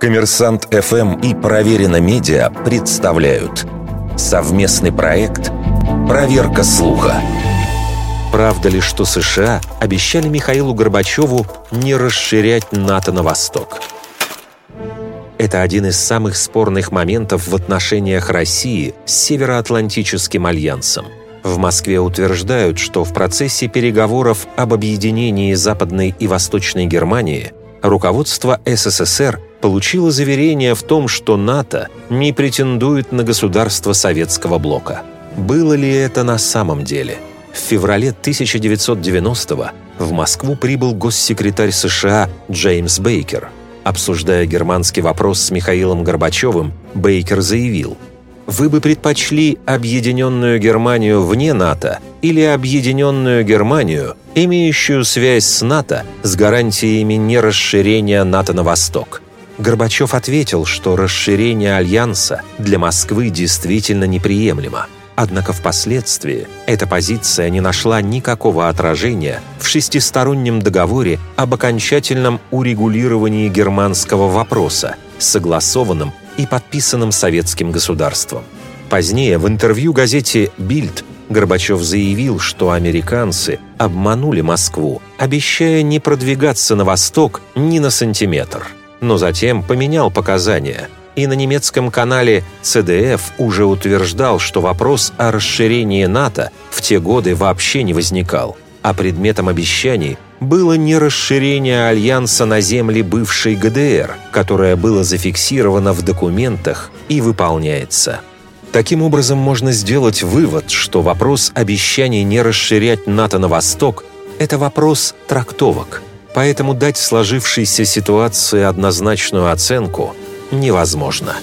Коммерсант ФМ и Проверено Медиа представляют совместный проект «Проверка слуха». Правда ли, что США обещали Михаилу Горбачеву не расширять НАТО на восток? Это один из самых спорных моментов в отношениях России с Североатлантическим альянсом. В Москве утверждают, что в процессе переговоров об объединении Западной и Восточной Германии руководство СССР получило заверение в том, что НАТО не претендует на государство советского блока. Было ли это на самом деле? В феврале 1990-го в Москву прибыл госсекретарь США Джеймс Бейкер. Обсуждая германский вопрос с Михаилом Горбачевым, Бейкер заявил – вы бы предпочли объединенную Германию вне НАТО или объединенную Германию, имеющую связь с НАТО с гарантиями нерасширения НАТО на восток? Горбачев ответил, что расширение Альянса для Москвы действительно неприемлемо. Однако впоследствии эта позиция не нашла никакого отражения в шестистороннем договоре об окончательном урегулировании германского вопроса, согласованном и подписанном советским государством. Позднее в интервью газете «Бильд» Горбачев заявил, что американцы обманули Москву, обещая не продвигаться на восток ни на сантиметр. Но затем поменял показания – и на немецком канале CDF уже утверждал, что вопрос о расширении НАТО в те годы вообще не возникал, а предметом обещаний было не расширение альянса на земли бывшей ГДР, которое было зафиксировано в документах и выполняется. Таким образом, можно сделать вывод, что вопрос обещаний не расширять НАТО на восток – это вопрос трактовок. Поэтому дать сложившейся ситуации однозначную оценку – невозможно.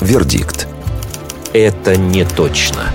Вердикт. Это не точно.